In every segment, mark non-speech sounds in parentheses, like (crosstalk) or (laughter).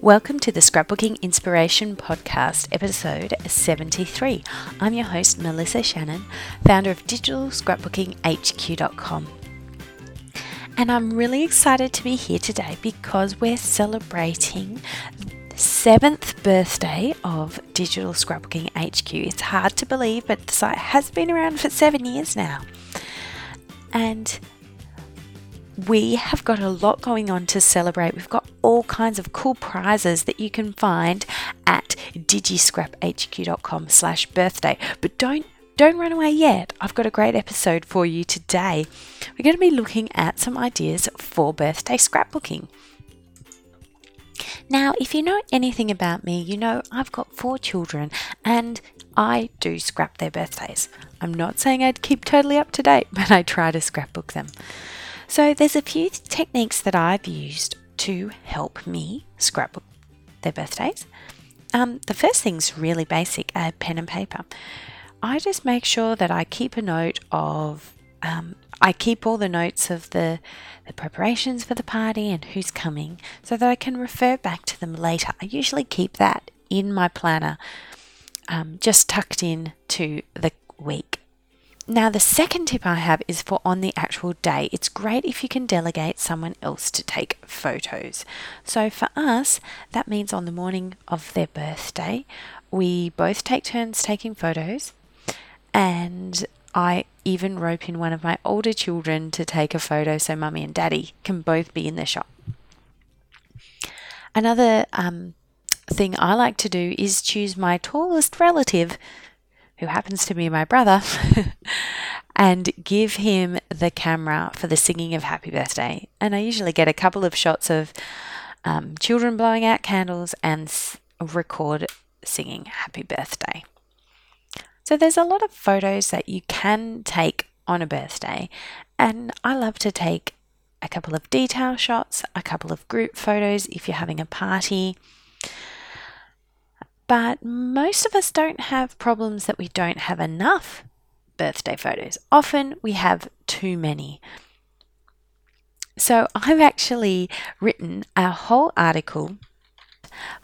Welcome to the Scrapbooking Inspiration Podcast, episode 73. I'm your host, Melissa Shanhun, founder of digitalscrapbookinghq.com. And I'm really excited to be here today because we're celebrating the seventh birthday of Digital Scrapbooking HQ. It's hard to believe, but the site has been around for seven years now. And we have got a lot going on to celebrate. We've got all kinds of cool prizes that you can find at digiscraphq.com slash birthday. But don't don't run away yet. I've got a great episode for you today. We're going to be looking at some ideas for birthday scrapbooking. Now, if you know anything about me, you know I've got four children and I do scrap their birthdays. I'm not saying I'd keep totally up to date, (laughs) but I try to scrapbook them. So there's a few techniques that I've used to help me scrapbook their birthdays. Um, the first thing's really basic a pen and paper. I just make sure that I keep a note of, um, I keep all the notes of the, the preparations for the party and who's coming so that I can refer back to them later. I usually keep that in my planner, um, just tucked in to the week. Now, the second tip I have is for on the actual day. It's great if you can delegate someone else to take photos. So, for us, that means on the morning of their birthday, we both take turns taking photos, and I even rope in one of my older children to take a photo so mummy and daddy can both be in the shot. Another um, thing I like to do is choose my tallest relative who happens to be my brother, (laughs) and give him the camera for the singing of Happy Birthday. And I usually get a couple of shots of um, children blowing out candles and s- record singing Happy Birthday. So there's a lot of photos that you can take on a birthday, and I love to take a couple of detail shots, a couple of group photos if you're having a party but most of us don't have problems that we don't have enough birthday photos. Often we have too many. So I've actually written a whole article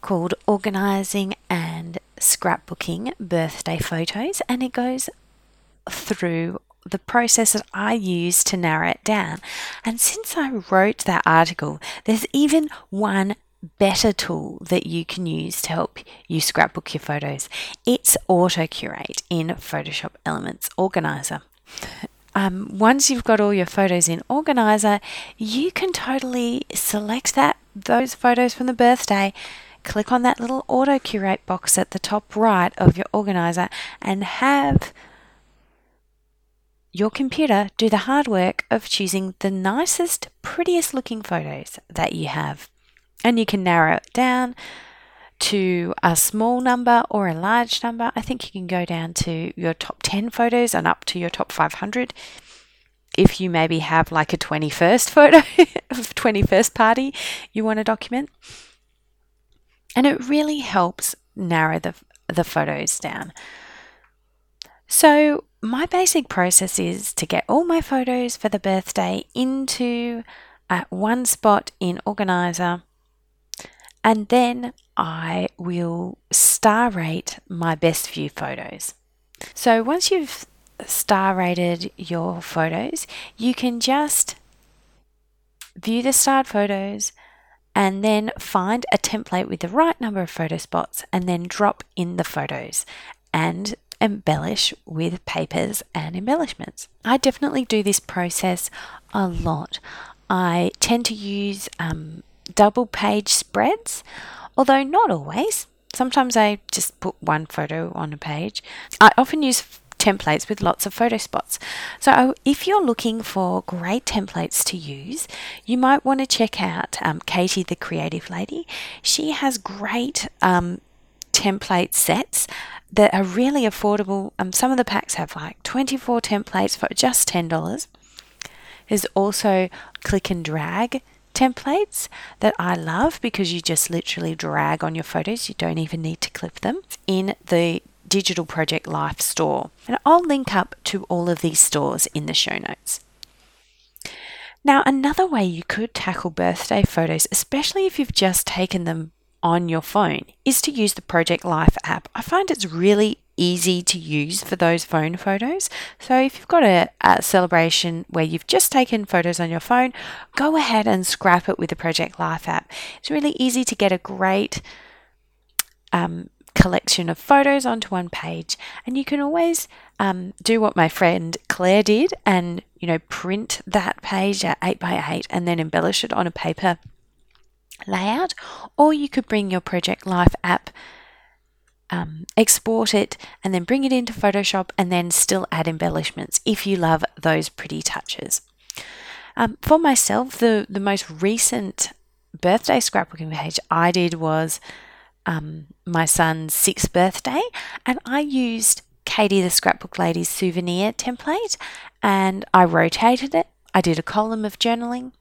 called Organizing and Scrapbooking Birthday Photos, and it goes through the process that I use to narrow it down. And since I wrote that article, there's even one better tool that you can use to help you scrapbook your photos. It's Auto Curate in Photoshop Elements Organizer. Um, once you've got all your photos in Organizer, you can totally select that those photos from the birthday. Click on that little auto curate box at the top right of your organizer and have your computer do the hard work of choosing the nicest, prettiest looking photos that you have and you can narrow it down to a small number or a large number. I think you can go down to your top 10 photos and up to your top 500. If you maybe have like a 21st photo (laughs) of 21st party you want to document. And it really helps narrow the, the photos down. So, my basic process is to get all my photos for the birthday into uh, one spot in Organizer and then I will star rate my best view photos. So once you've star rated your photos, you can just view the starred photos and then find a template with the right number of photo spots and then drop in the photos and embellish with papers and embellishments. I definitely do this process a lot. I tend to use um, double page spreads, although not always. Sometimes I just put one photo on a page. I often use templates with lots of photo spots. So, if you're looking for great templates to use, you might want to check out um, Katie, the creative lady. She has great um, template sets that are really affordable. Um, some of the packs have like 24 templates for just $10. There's also click and drag templates that I love because you just literally drag on your photos. You don't even need to clip them in the Digital Project Life store. And I'll link up to all of these stores in the show notes. Now, another way you could tackle birthday photos, especially if you've just taken them on your phone is to use the Project Life app. I find it's really easy to use for those phone photos. So if you've got a, a, celebration where you've just taken photos on your phone, go ahead and scrap it with the Project Life app. It's really easy to get a great um, collection of photos onto one page, and you can always um, do what my friend Claire did and you know print that page at 8 by 8 and then embellish it on a paper layout, or you could bring your Project Life app um, export it and then bring it into Photoshop and then still add embellishments if you love those pretty touches. Um, for myself, the, the most recent birthday scrapbooking page I did was um, my son's sixth birthday, and I used Katie the Scrapbook Lady's souvenir template and I rotated it. I did a column of journaling.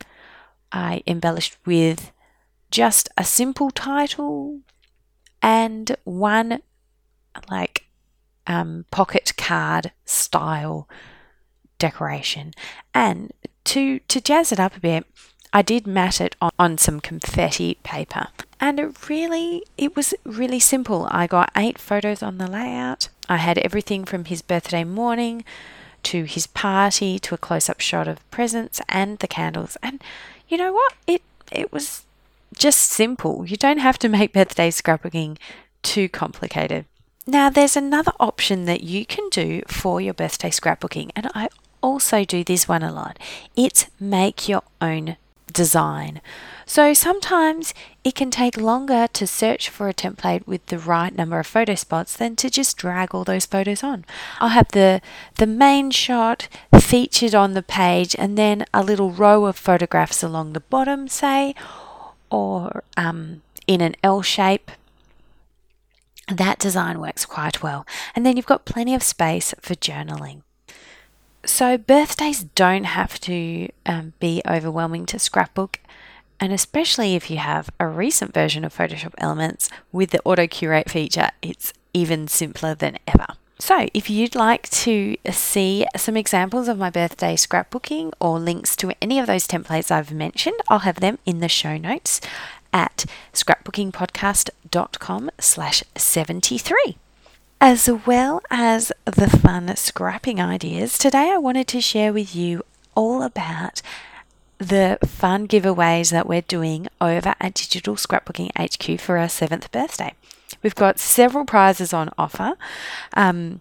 I embellished with just a simple title, and one like um, pocket card style decoration. And to to jazz it up a bit, I did mat it on, on some confetti paper. And it really it was really simple. I got eight photos on the layout. I had everything from his birthday morning to his party to a close-up shot of presents and the candles. And you know what? It it was just simple. You don't have to make birthday scrapbooking too complicated. Now, there's another option that you can do for your birthday scrapbooking, and I also do this one a lot. It's make your own design. So sometimes it can take longer to search for a template with the right number of photo spots than to just drag all those photos on. I'll have the the main shot featured on the page and then a little row of photographs along the bottom, say, or um, in an L shape that design works quite well. And then you've got plenty of space for journaling. So, birthdays don't have to um, be overwhelming to scrapbook, and especially if you have a recent version of Photoshop Elements with the auto curate feature, it's even simpler than ever. So, if you'd like to uh, see some examples of my birthday scrapbooking or links to any of those templates I've mentioned, I'll have them in the show notes at scrapbookingpodcast.com slash 73. As well as the fun scrapping ideas, today I wanted to share with you all about the fun giveaways that we're doing over at Digital Scrapbooking HQ for our seventh birthday. We've got several prizes on offer. Um,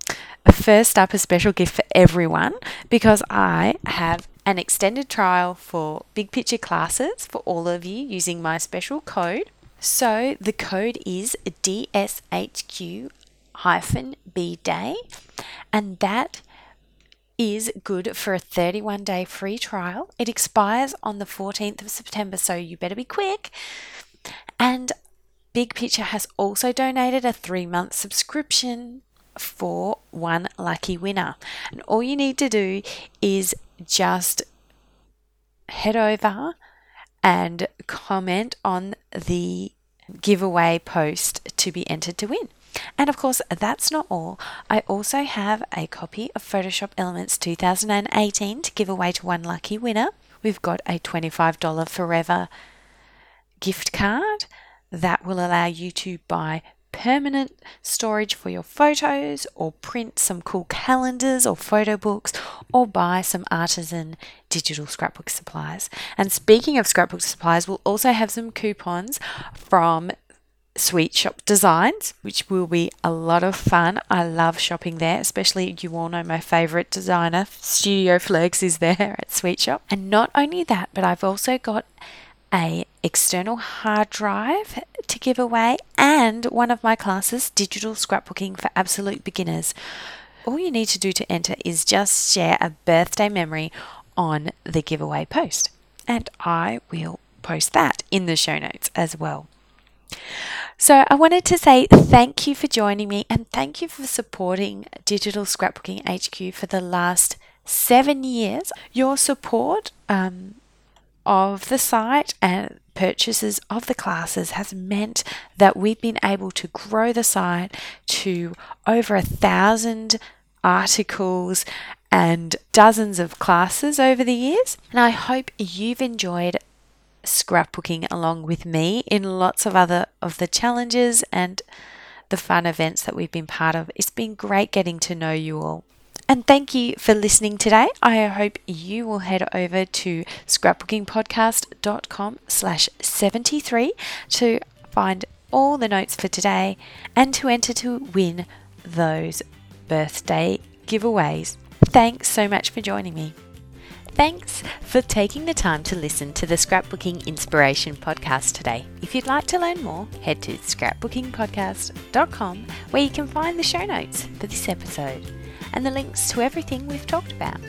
first up, a special gift for everyone because I have an extended trial for big picture classes for all of you using my special code. So the code is DSHQ B day, and that is good for a 31 day free trial. It expires on the 14th of September, so you better be quick. And Big Picture has also donated a three month subscription for one lucky winner. And all you need to do is just head over and comment on the giveaway post to be entered to win. And of course, that's not all. I also have a copy of Photoshop Elements 2018 to give away to one lucky winner. We've got a $25 Forever gift card that will allow you to buy permanent storage for your photos or print some cool calendars or photo books or buy some artisan digital scrapbook supplies. And speaking of scrapbook supplies, we'll also have some coupons from Sweet Shop Designs, which will be a lot of fun. I love shopping there, especially you all know my favorite designer, Studio Flergs, is there (laughs) at Sweet Shop. And not only that, but I've also got a external hard drive to give away and one of my classes digital scrapbooking for absolute beginners. All you need to do to enter is just share a birthday memory on the giveaway post. And i will post that in the show notes as well. So I wanted to say thank you for joining me and thank you for supporting Digital Scrapbooking HQ for the last seven years. Your support um, of the site and purchases of the classes has meant that we've been able to grow the site to over a thousand articles and dozens of classes over the years. And I hope you've enjoyed scrapbooking along with me in lots of other of the challenges and the fun events that we've been part of. It's been great getting to know you all. And thank you for listening today. I hope you will head over to scrapbookingpodcast.com slash 73 to find all the notes for today and to enter to win those birthday giveaways. Thanks so much for joining me. Thanks for taking the time to listen to the Scrapbooking Inspiration podcast today. If you'd like to learn more, head to scrapbookingpodcast.com where you can find the show notes for this episode and the links to everything we've talked about.